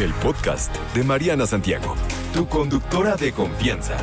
El podcast de Mariana Santiago, tu conductora de confianza.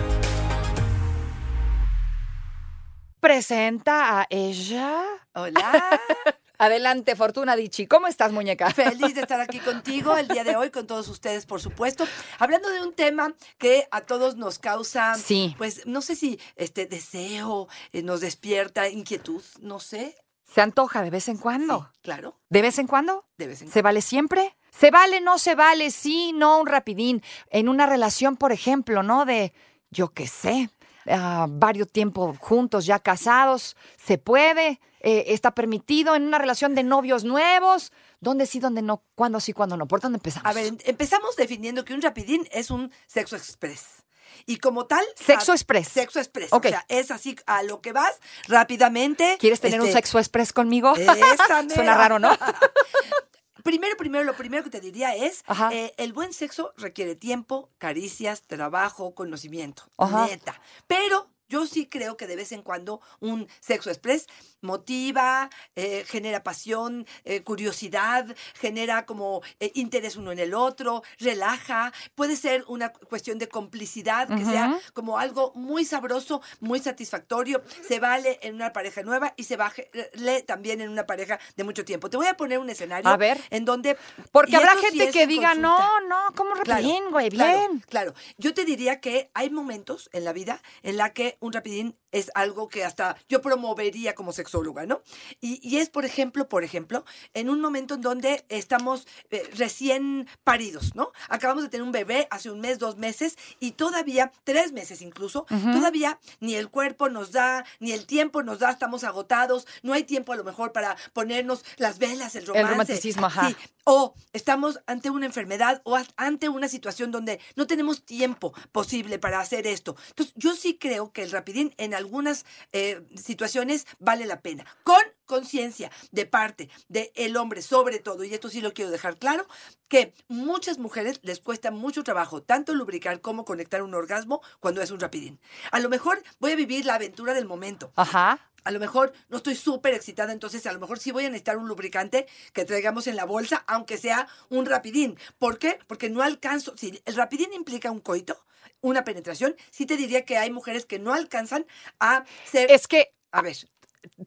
Presenta a ella. Hola. Adelante, Fortuna Dichi. ¿Cómo estás, muñeca? Feliz de estar aquí contigo el día de hoy, con todos ustedes, por supuesto. Hablando de un tema que a todos nos causa, Sí. pues no sé si este deseo, eh, nos despierta inquietud, no sé. Se antoja de vez en cuando. Sí, claro, ¿De vez en cuando? de vez en ¿Se vale siempre? ¿Se vale, no se vale? Sí, no, un rapidín. En una relación, por ejemplo, ¿no? De, yo qué sé, ah, varios tiempos juntos, ya casados, ¿se puede? Eh, ¿Está permitido en una relación de novios nuevos? ¿Dónde sí, dónde no? ¿Cuándo sí, cuándo no? ¿Por dónde empezamos? A ver, em- empezamos definiendo que un rapidín es un sexo express. Y como tal... Sexo a- express. Sexo express. O sea, es así a lo que vas rápidamente. ¿Quieres tener un este, sexo express conmigo? Esa Suena raro, ¿no? Primero, primero, lo primero que te diría es, eh, el buen sexo requiere tiempo, caricias, trabajo, conocimiento, Ajá. neta. Pero yo sí creo que de vez en cuando un sexo express motiva, eh, genera pasión, eh, curiosidad, genera como eh, interés uno en el otro, relaja. Puede ser una cuestión de complicidad, que sea como algo muy sabroso, muy satisfactorio. Se vale en una pareja nueva y se vale también en una pareja de mucho tiempo. Te voy a poner un escenario A ver. en donde... Porque habrá sí gente que diga, consulta. no, no, ¿cómo Claro, rapidín, güey? claro, Bien. Claro, yo te diría que hay momentos en la vida en la que un rapidín es algo que hasta yo promovería como sexóloga, ¿no? Y, y es, por ejemplo, por ejemplo, en un momento en donde estamos eh, recién paridos, ¿no? Acabamos de tener un bebé hace un mes, dos meses y todavía, tres meses incluso, todavía ni el cuerpo nos da, ni el tiempo nos da, estamos agotados, no hay tiempo a lo mejor para ponernos las velas, el romance. romanticismo, ajá. Sí, o estamos ante una enfermedad o ante una situación donde no tenemos tiempo posible para hacer esto. Entonces, yo sí creo que el rapidín en algunas eh, situaciones vale la pena. Con conciencia de parte del hombre, sobre todo, y esto sí lo quiero dejar claro, que muchas mujeres les cuesta mucho trabajo tanto lubricar como conectar un orgasmo cuando es un rapidín. A lo mejor voy a vivir la aventura del momento. Ajá. A lo mejor no estoy súper excitada, entonces a lo mejor sí voy a necesitar un lubricante que traigamos en la bolsa, aunque sea un rapidín. ¿Por qué? Porque no alcanzo. Si el rapidín implica un coito, una penetración, sí te diría que hay mujeres que no alcanzan a ser. Es que, a ver.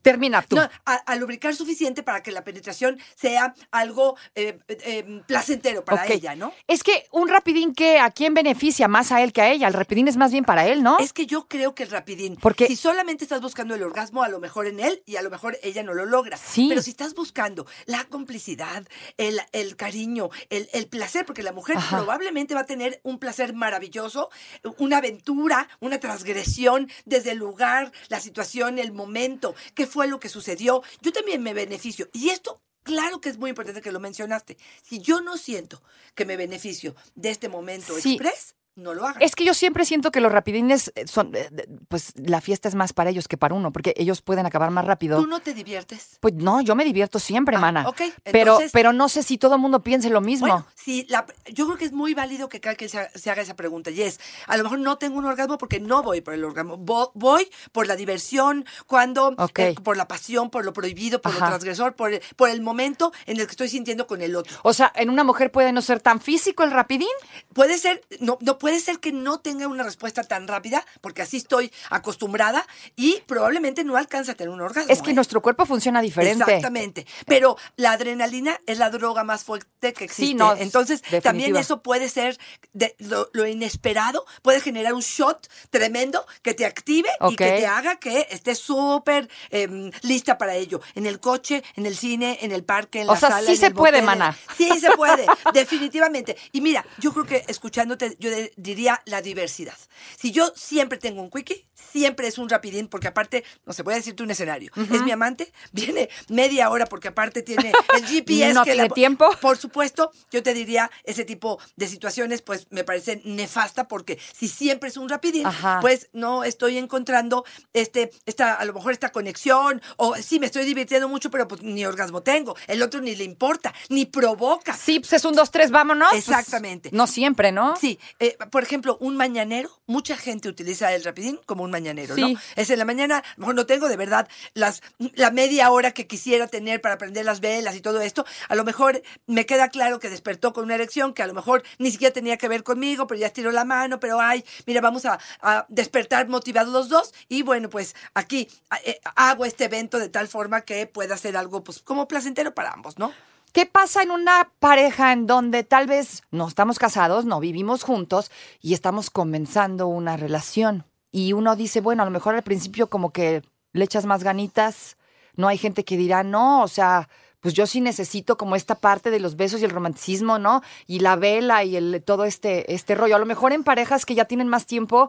Termina tú. No, a, a lubricar suficiente para que la penetración sea algo eh, eh, placentero para ella, ¿no? Es que un rapidín que a quién beneficia más a él que a ella. El rapidín es más bien para él, ¿no? Es que yo creo que el rapidín, Porque- si solamente estás buscando el orgasmo, a lo mejor en él y a lo mejor ella no lo logra. Sí. Pero si estás buscando la complicidad, el, el cariño, el, el placer, porque la mujer Ajá. probablemente va a tener un placer maravilloso, una aventura, una transgresión desde el lugar, la situación, el momento, qué fue lo que sucedió. Yo también me beneficio. Y esto Claro que es muy importante que lo mencionaste. Si yo no siento que me beneficio de este momento Sí. express, no lo hagan. Es que yo siempre siento que los rapidines eh, son, eh, pues la fiesta es más para ellos que para uno, porque ellos pueden acabar más rápido. ¿Tú no te diviertes? Pues no, yo me divierto siempre, Ah, mana. ok, Pero, pero no sé si todo el mundo piense lo mismo. Bueno, sí, la- yo creo que es muy válido que cada quien se, se haga esa pregunta. Y es, a lo mejor no tengo un orgasmo porque no voy por el orgasmo. Vo- voy por la diversión, cuando, eh, por la pasión, por lo prohibido, por Ajá. lo transgresor, por el, por el momento en el que estoy sintiendo con el otro. O sea, en una mujer puede no ser tan físico el rapidín. Puede ser, no, no puede ser que no tenga una respuesta tan rápida, porque así estoy acostumbrada y probablemente no alcanza a tener un orgasmo. Es que ¿eh? nuestro cuerpo funciona diferente. Exactamente. Pero la adrenalina es la droga más fuerte que existe. Sí, no, Entonces, también eso puede ser de- lo, lo inesperado, puede generar un shot tremendo que te active y que te haga que estés súper em, lista para ello. En el coche, en el cine, en el parque, en O la sea, sala. sí en se el puede, motel. mana. Sí se puede, definitivamente. Y mira, yo creo que escuchándote, yo de- diría la diversidad. Si yo siempre tengo un quickie, siempre es un rapidín, porque aparte, no sé, voy a decirte un escenario. Es mi amante, viene media hora porque aparte tiene el GPS. No que tiene tiempo. Por supuesto, yo te diría, ese tipo de situaciones, pues me parece nefasta porque si siempre es un rapidín, Ajá. pues no estoy encontrando este, esta, a lo mejor esta conexión, o sí, me estoy divirtiendo mucho, pero pues ni orgasmo tengo. El otro ni le importa, ni provoca. Sí, pues es un, dos, tres, vámonos. Pues, Exactamente. no siempre, ¿no? Sí, eh, por ejemplo, un mañanero, mucha gente utiliza el rapidín como un mañanero, Sí. ¿no? Es en la mañana, a lo mejor no tengo de verdad las, la media hora que quisiera tener para prender las velas y todo esto. A lo mejor me queda claro que despertó con una erección que a lo mejor ni siquiera tenía que ver conmigo, pero ya estiró la mano, pero ay, mira, vamos a, a despertar motivados los dos y bueno, pues aquí eh, hago este evento de tal forma que pueda ser algo pues como placentero para ambos, ¿no? ¿Qué pasa en una pareja en donde tal vez no estamos casados, no vivimos juntos y estamos comenzando una relación? Y uno dice, bueno, a lo mejor al principio como que le echas más ganitas, no hay gente que dirá, no, o sea, pues yo sí necesito como esta parte de los besos y el romanticismo, ¿no? Y la vela y el, todo este, este rollo. A lo mejor en parejas que ya tienen más tiempo,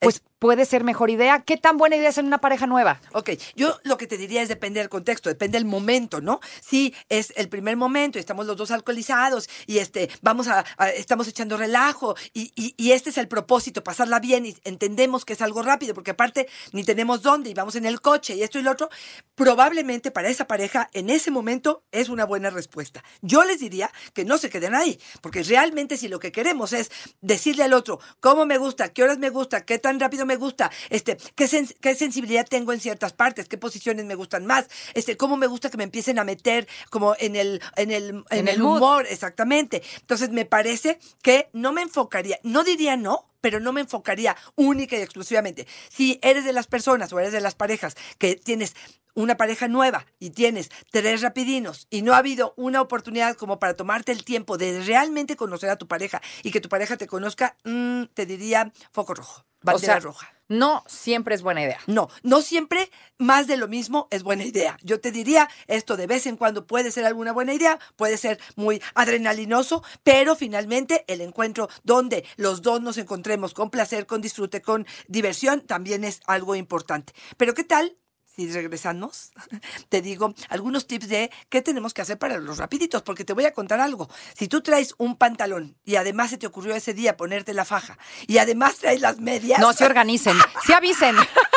pues puede ser mejor idea. ¿Qué tan buena idea es en una pareja nueva? Ok, yo lo que te diría es depende del contexto, depende del momento, ¿no? Si es el primer momento y estamos los dos alcoholizados y este, vamos a, estamos echando relajo y este es el propósito, pasarla bien y entendemos que es algo rápido, porque aparte ni tenemos dónde y vamos en el coche y esto y lo otro, probablemente para esa pareja en ese momento es una buena respuesta. Yo les diría que no se queden ahí, porque realmente si lo que queremos es decirle al otro cómo me gusta, qué horas me gusta, qué tan rápido me gusta, este, qué, sen- qué sensibilidad tengo en ciertas partes, qué posiciones me gustan más, este, cómo me gusta que me empiecen a meter como en el, en el, en En el humor, exactamente. Entonces me parece que no me enfocaría, no diría no, pero no me enfocaría única y exclusivamente. Si eres de las personas o eres de las parejas que tienes una pareja nueva y tienes tres rapidinos y no ha habido una oportunidad como para tomarte el tiempo de realmente conocer a tu pareja y que tu pareja te conozca, mm, te diría foco rojo, bandera o sea, roja. no siempre es buena idea. No, no siempre más de lo mismo es buena idea. Yo te diría, esto de vez en cuando puede ser alguna buena idea, puede ser muy adrenalinoso, pero finalmente el encuentro donde los dos nos encontremos con placer, con disfrute, con diversión, también es algo importante. Pero ¿qué tal? Si regresamos, te digo algunos tips de qué tenemos que hacer para los rapiditos, porque te voy a contar algo. Si tú traes un pantalón y además se te ocurrió ese día ponerte la faja y además traes las medias. No, se organicen, se avisen.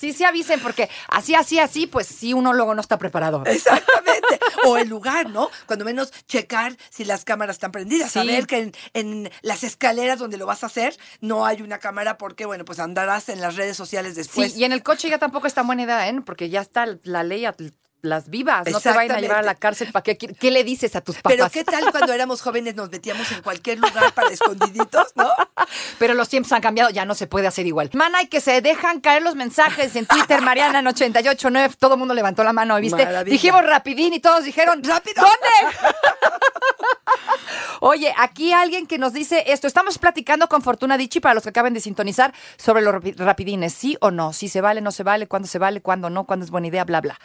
Sí, se avisen, porque así, así, así, pues sí, uno luego no está preparado. Exactamente. O el lugar, ¿no? Cuando menos checar si las cámaras están prendidas. Sí. Saber que en, en las escaleras donde lo vas a hacer no hay una cámara porque, bueno, pues andarás en las redes sociales después. Sí, y en el coche ya tampoco es tan buena idea, ¿eh? Porque ya está la ley a las vivas. No te vayan a llevar a la cárcel. ¿Para qué, qué le dices a tus papás? Pero ¿qué tal cuando éramos jóvenes nos metíamos en cualquier lugar para escondiditos, ¿no? Pero los tiempos han cambiado, ya no se puede hacer igual. Mana, y que se dejan caer los mensajes en Twitter, Mariana en 889, todo el mundo levantó la mano, ¿viste? Maravilla. Dijimos rapidín y todos dijeron, ¡Rápido! ¿Dónde? Oye, aquí alguien que nos dice esto. Estamos platicando con Fortuna Dichi para los que acaben de sintonizar sobre los rapi- rapidines. ¿Sí o no? Si se vale, no se vale, cuándo se vale, cuándo no, cuándo es buena idea, bla, bla.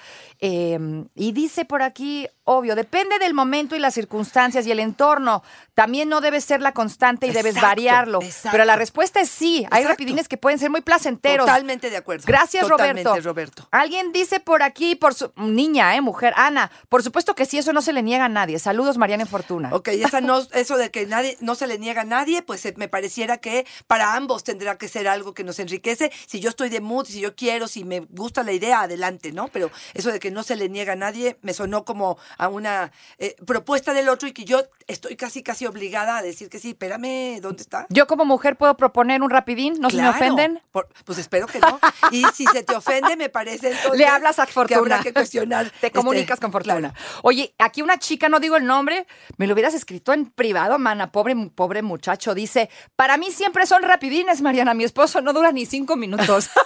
Eh, y dice por aquí, obvio, depende del momento y las circunstancias y el entorno. También no debes ser la constante y debes variarlo. exacto. Pero la respuesta es sí. Hay rapidines que pueden ser muy placenteros. Totalmente de acuerdo. Gracias, Totalmente, Roberto. Roberto. Alguien dice por aquí, por su niña, eh, mujer, Ana, por supuesto que sí, eso no se le niega a nadie. Saludos, Mariana en Fortuna. Ok, esa no, eso de que nadie, no se le niega a nadie, pues eh, me pareciera que para ambos tendrá que ser algo que nos enriquece. Si yo estoy de mood, si yo quiero, si me gusta la idea, adelante, ¿no? Pero eso de que no se le niega a nadie me sonó como a una eh, propuesta del otro y que yo estoy casi, casi obligada a decir que sí, espérame, ¿dónde está? Yo como mujer puedo proponer un rapidín, ¿no se me ofenden? Por- pues espero que no. Y si se te ofende, me parece entonces Le hablas a Fortuna. que habrá que cuestionar. Te este, comunicas con Fortuna. claro. Oye, aquí una chica, no digo el nombre, me lo hubieras escrito en privado, mana, pobre, pobre muchacho, dice, para mí siempre son rapidines, Mariana, mi esposo no dura ni cinco minutos.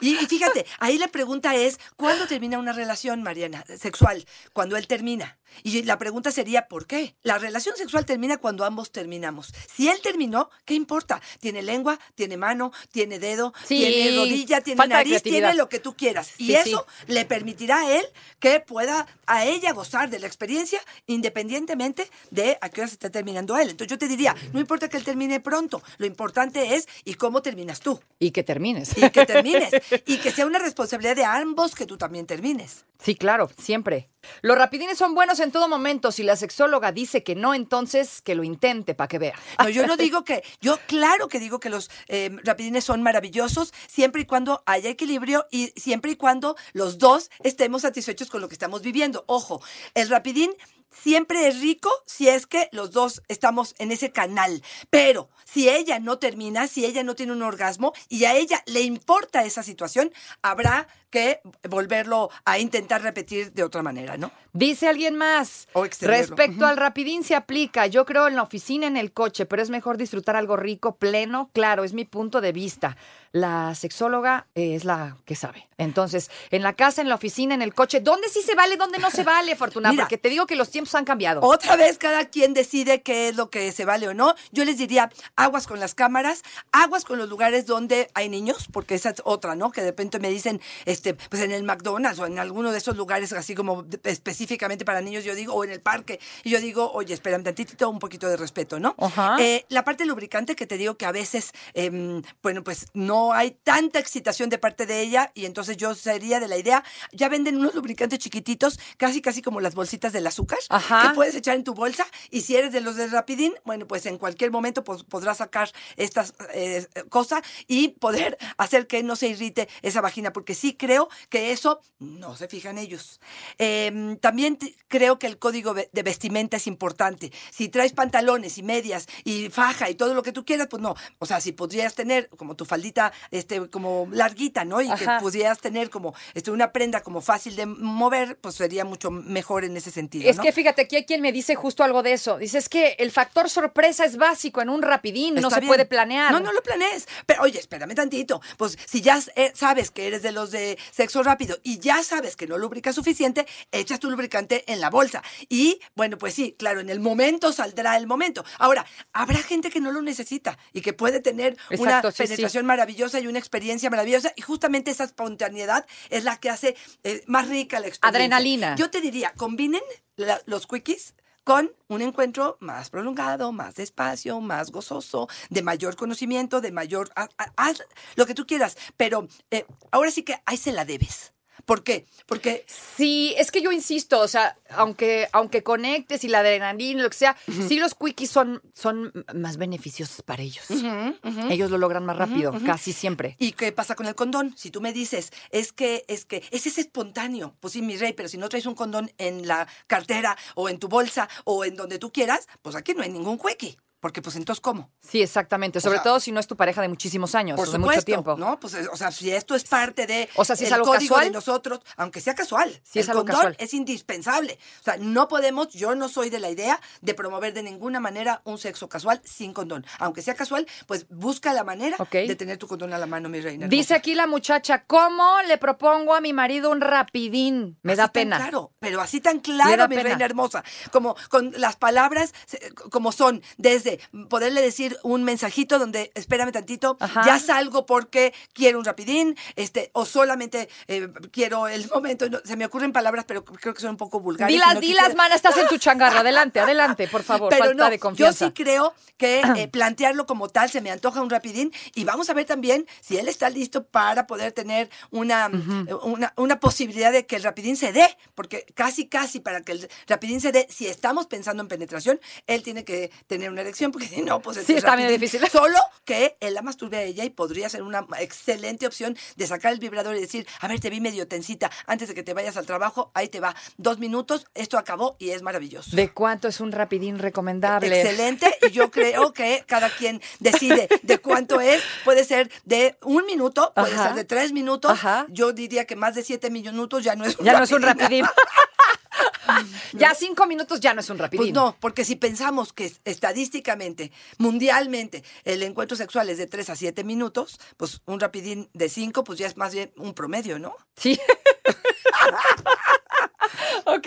Y, y fíjate, ahí la pregunta es, ¿cuándo termina una relación, Mariana, sexual? Cuando él termina. Y la pregunta sería, ¿por qué? La relación sexual termina cuando ambos terminamos. Si él terminó, ¿qué importa? Tiene lengua, tiene mano, tiene dedo, Sí, tiene rodilla, tiene falta nariz, tiene lo que tú quieras. Y Sí, eso le permitirá a él que pueda a ella gozar de la experiencia independientemente de a qué hora se está terminando él. Entonces yo te diría, no importa que él termine pronto, lo importante es y cómo terminas tú. Y que termines. Y que termines. y que sea una responsabilidad de ambos que tú también termines. Sí, claro, siempre. Los rapidines son buenos en todo momento. Si la sexóloga dice que no, entonces que lo intente para que vea. No, yo no digo que, yo claro que digo que los eh, rapidines son maravillosos siempre y cuando haya equilibrio y siempre y cuando los dos estemos satisfechos con lo que estamos viviendo. Ojo, el rapidín siempre es rico si es que los dos estamos en ese canal. Pero si ella no termina, si ella no tiene un orgasmo y a ella le importa esa situación, habrá que volverlo a intentar repetir de otra manera, ¿no? Dice alguien más. O. Respecto al rapidín se aplica. Yo creo en la oficina, en el coche, pero es mejor disfrutar algo rico, pleno. Claro, es mi punto de vista. La sexóloga es la que sabe. Entonces, en la casa, en la oficina, en el coche, ¿dónde sí se vale, dónde no se vale, Fortuna? Mira. Porque te digo que los tiempos han cambiado. Otra vez cada quien decide qué es lo que se vale o no. Yo les diría aguas con las cámaras, aguas con los lugares donde hay niños, porque esa es otra, ¿no? Que de repente me dicen, este, pues en el McDonald's o en alguno de esos lugares así como específicamente para niños, yo digo, o en el parque, y yo digo, oye, espérame tantito, un poquito de respeto, ¿no? Ajá. Eh, la parte lubricante que te digo que a veces, em, bueno, pues no hay tanta excitación de parte de ella y entonces yo sería de la idea, ya venden unos lubricantes chiquititos, casi casi como las bolsitas del azúcar, Ajá. que puedes echar en tu bolsa y si eres de los de Rapidín, bueno, pues en cualquier momento pues, podrás sacar estas eh, cosas y poder hacer que no se irrite esa vagina, porque sí creo que eso no se fija en ellos. Em, también creo que el código de vestimenta es importante. Si traes pantalones y medias y faja y todo lo que tú quieras, pues no. O sea, si podrías tener como tu faldita este, como larguita, ¿no? Y que Ajá. pudieras tener como este, una prenda como fácil de mover, pues sería mucho mejor en ese sentido. Es ¿no? que fíjate, aquí hay quien me dice justo algo de eso. Dice, es que el factor sorpresa es básico en un rapidín, no Está se bien. puede planear. No, no lo planees. Pero oye, espérame tantito. Pues si ya eh, sabes que eres de los de sexo rápido y ya sabes que no lubricas suficiente, echas tu lubricante en la bolsa. Y bueno, pues sí, claro, en el momento saldrá el momento. Ahora, habrá gente que no lo necesita y que puede tener Exacto, una sí, sí. penetración maravillosa y una experiencia maravillosa. Y justamente esa espontaneidad es la que hace eh, más rica la experiencia. Adrenalina. Yo te diría, combinen la- los quickies con un encuentro más prolongado, más despacio, más gozoso, de mayor conocimiento, de mayor... ha- ha- Haz lo que tú quieras, pero eh, ahora sí que ahí se la debes. ¿Por qué? Porque Sí, es que yo insisto, o sea, aunque, aunque conectes y la adrenalina, lo que sea, sí los quickies son, son más beneficiosos para ellos. Ellos lo logran más rápido, casi siempre. ¿Y qué pasa con el condón? Si tú me dices, es que, es que, ese es espontáneo. Pues sí, mi rey, pero si no traes un condón en la cartera o en tu bolsa o en donde tú quieras, pues aquí no hay ningún quickie. Porque pues entonces, ¿cómo? Sí, exactamente. Sobre sea, todo si no es tu pareja de muchísimos años, Por o de supuesto, mucho tiempo. ¿no? Pues, eh, o sea, si esto es parte de O sea, si es algo código casual. de nosotros, aunque sea casual, Si es el algo condón casual. es indispensable. O sea, no podemos, yo no soy de la idea de promover de ninguna manera un sexo casual sin condón. Aunque sea casual, pues busca la manera de tener tu condón a la mano, mi reina. Dice hermosa. aquí la muchacha, ¿cómo le propongo a mi marido un rapidín? Me Así da pena. Claro, pero así tan claro, mi pena. reina hermosa. Como con las palabras como son, desde poderle decir un mensajito donde, espérame tantito, Ajá. ya salgo porque quiero un rapidín, este, o solamente eh, quiero el momento. no, se me ocurren palabras, pero creo que son un poco vulgares. Dilas, no dilas, quisiera- mana, estás en tu changarro. Adelante, adelante, por favor. pero Falta no, de yo confianza. sí creo que eh, plantearlo como tal se me antoja un rapidín y vamos a ver también si él está listo para poder tener una, eh, una, una posibilidad de que el rapidín se dé, porque casi, casi para que el rapidín se dé, si estamos pensando en penetración, él tiene que tener una erección, porque si no, pues Sí, el está bien difícil. Solo que él la masturbe a ella y podría ser una excelente opción de sacar el vibrador y decir, a ver, te vi medio tensita, antes de que te vayas al trabajo, ahí te va, dos minutos, esto acabó y es maravilloso. ¿De cuánto es un rapidín recomendable? Excelente, y yo creo que cada quien decide de cuánto es. Puede ser de un minuto, puede Ajá. ser de tres minutos. Ajá. Yo diría que más de siete minutos ya no es un Ya no es un rapidín. ya cinco minutos ya no es un rapidín. Pues no, porque si pensamos que estadísticamente, mundialmente, el encuentro sexual es de tres a siete minutos, pues un rapidín de cinco, pues ya es más bien un promedio, ¿no? Sí. Ok,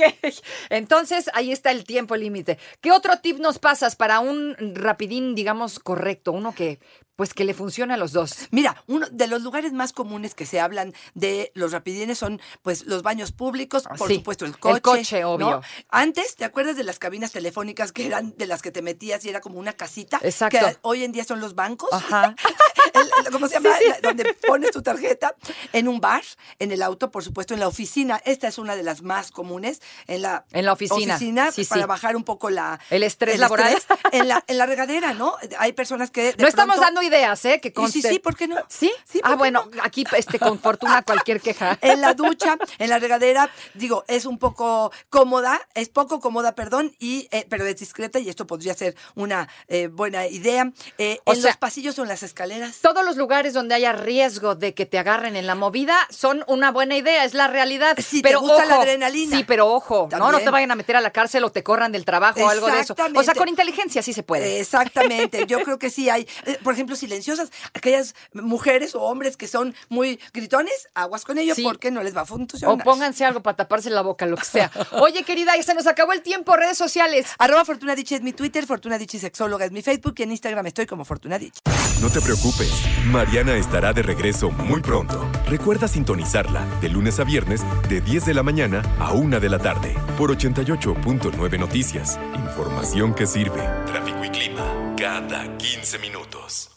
entonces ahí está el tiempo límite. ¿Qué otro tip nos pasas para un rapidín, digamos, correcto? Uno que, pues, que le funcione a los dos. Mira, uno de los lugares más comunes que se hablan de los rapidines son, pues, los baños públicos, por Sí, supuesto, el el coche. coche, ¿no? obvio. Antes, ¿te acuerdas de las cabinas telefónicas que eran de las que te metías y era como una casita? Exacto. Que hoy en día son los bancos. Ajá. El- el- ¿Cómo se llama? La- Donde pones tu tarjeta. En un bar, en el auto, por supuesto, en la oficina. Esta es una de las más comunes. En la, En la oficina. Sí, para sí. bajar un poco la... El estrés laboral. En la, en la regadera, ¿no? Hay personas que... de no estamos dando ideas, ¿eh? Que conste. sí, sí, ¿por qué no? ¿Sí? Sí, ¿por ah, bueno, no? aquí este, con fortuna cualquier queja. En la ducha, en la regadera, digo, es un poco cómoda, es poco cómoda, perdón, y eh, pero es discreta y esto podría ser una eh, buena idea. Eh, en sea- los pasillos o en las escaleras. Todos los lugares donde haya riesgo de que te agarren en la movida son una buena idea, es la realidad. Si te pero gusta ojo, la adrenalina. Sí, pero ojo, no, no te vayan a meter a la cárcel o te corran del trabajo o algo de eso. O sea, con inteligencia sí se puede. Exactamente, yo creo que sí hay, eh, por ejemplo, silenciosas, aquellas mujeres o hombres que son muy gritones, aguas con ellos Sí. porque no les va a o funcionar. pónganse algo para taparse la boca, lo que sea. Oye, querida, ya se nos acabó el tiempo, redes sociales. Arroba Fortuna Dichi es mi Twitter, Fortuna Dichi Sexóloga es mi Facebook y en Instagram estoy como Fortuna Dichi. No te preocupes, Mariana estará de regreso muy pronto. Recuerda sintonizarla de lunes a viernes de 10 de la mañana a 1 de la tarde por 88.9 Noticias. Información que sirve. Tráfico y clima cada 15 minutos.